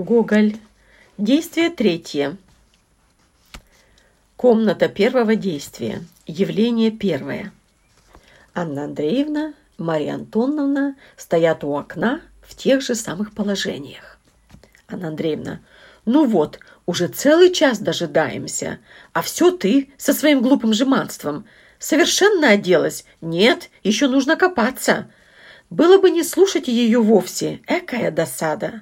Гоголь. Действие третье. Комната первого действия. Явление первое. Анна Андреевна, Мария Антоновна стоят у окна в тех же самых положениях. Анна Андреевна. Ну вот, уже целый час дожидаемся, а все ты со своим глупым жеманством. Совершенно оделась. Нет, еще нужно копаться. Было бы не слушать ее вовсе. Экая досада.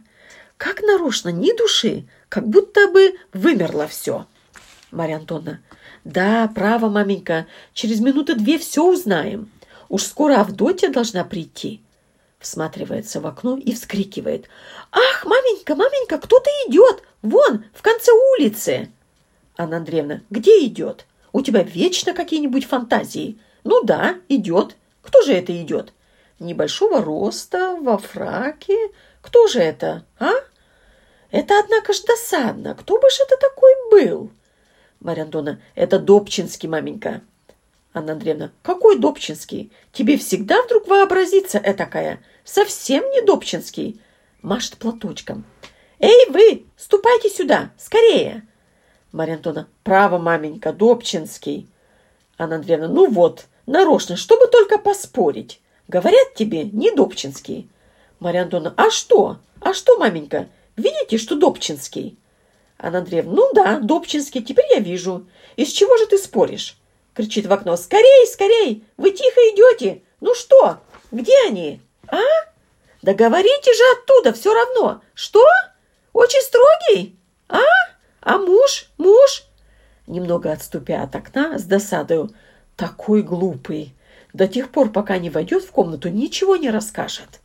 Как нарочно, ни души, как будто бы вымерло все. Марья Антоновна. Да, право, маменька, через минуты две все узнаем. Уж скоро Авдотья должна прийти. Всматривается в окно и вскрикивает. «Ах, маменька, маменька, кто-то идет! Вон, в конце улицы!» Анна Андреевна. «Где идет? У тебя вечно какие-нибудь фантазии?» «Ну да, идет. Кто же это идет?» «Небольшого роста, во фраке, кто же это, а? Это, однако ж, досадно. Кто бы ж это такой был? Марья Антоновна, это Добчинский, маменька. Анна Андреевна, какой Добчинский? Тебе всегда вдруг вообразится этакая. Совсем не Добчинский. Машет платочком. Эй, вы, ступайте сюда, скорее. Марья Антоновна, право, маменька, Добчинский. Анна Андреевна, ну вот, нарочно, чтобы только поспорить. Говорят тебе, не Добчинский. Марья Антоновна, а что? А что, маменька? Видите, что Добчинский? Анна Андреевна, ну да, Добчинский, теперь я вижу. Из чего же ты споришь? Кричит в окно. Скорей, скорей! Вы тихо идете! Ну что? Где они? А? Да говорите же оттуда, все равно. Что? Очень строгий? А? А муж? Муж? Немного отступя от окна, с досадою. Такой глупый. До тех пор, пока не войдет в комнату, ничего не расскажет.